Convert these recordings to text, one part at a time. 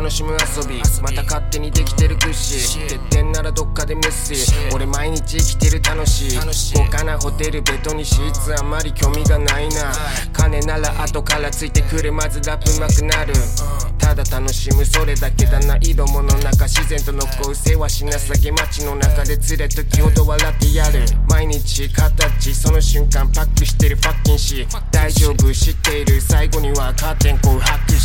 楽しむ遊び。また勝手にできてるクッシー欠点ならどっかで無視。俺毎日生きてる楽しい。豪華なホテルベッドにシーツあんまり興味がないな。金なら後からついてくるまずラップ上手くなる。ただ楽しむそれだけだな。色物の中自然と残う世話しなさげ街の中で連れ時ほど笑ってやる。毎日形その瞬間パックしてるファッキンシ大丈夫知っている。最後にはカーテンこう拍手毎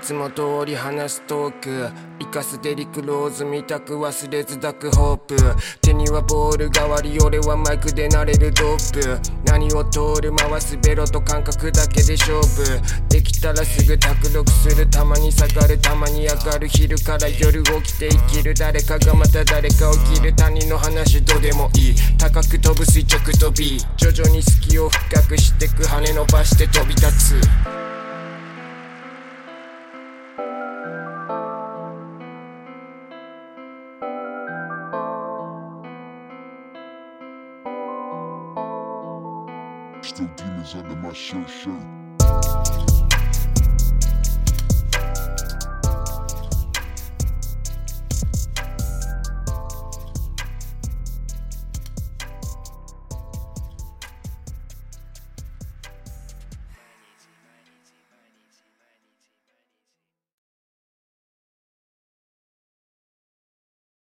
つも通り話すトーク。生かすデリクローズ見たく忘れずダックホープ。手にはボール代わり俺はマイクでなれるドープ。何を通る回すベロと感覚だけで勝負。できたらすぐ卓録するたまに下がるたまに上がる昼から夜起きて生きる。誰かがまた誰か起きる。他人の話どうでもいい。高く飛ぶ垂直飛び。徐々に隙を深くしてく。羽伸ばして飛び立つ。Still demons under my shirt shirt.